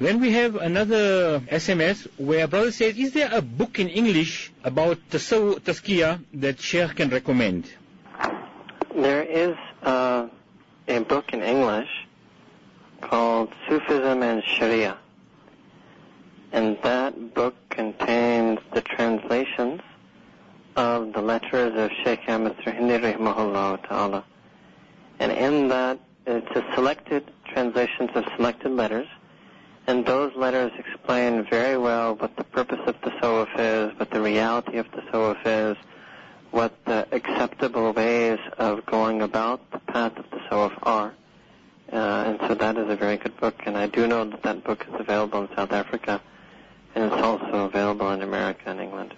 Then we have another SMS where brother says, is there a book in English about Tasawwuf Tazkiyah that Sheikh can recommend? There is uh, a book in English called Sufism and Sharia. And that book contains the translations of the letters of Sheikh Ahmed Sirhindi rahimahullah ta'ala. And in that, it's a selected translations of selected letters. And those letters explain very well what the purpose of the tasawwuf is, what the reality of the tasawwuf is, what the acceptable ways of going about the path of the tasawwuf are. Uh, and so that is a very good book, and I do know that that book is available in South Africa, and it's also available in America and England.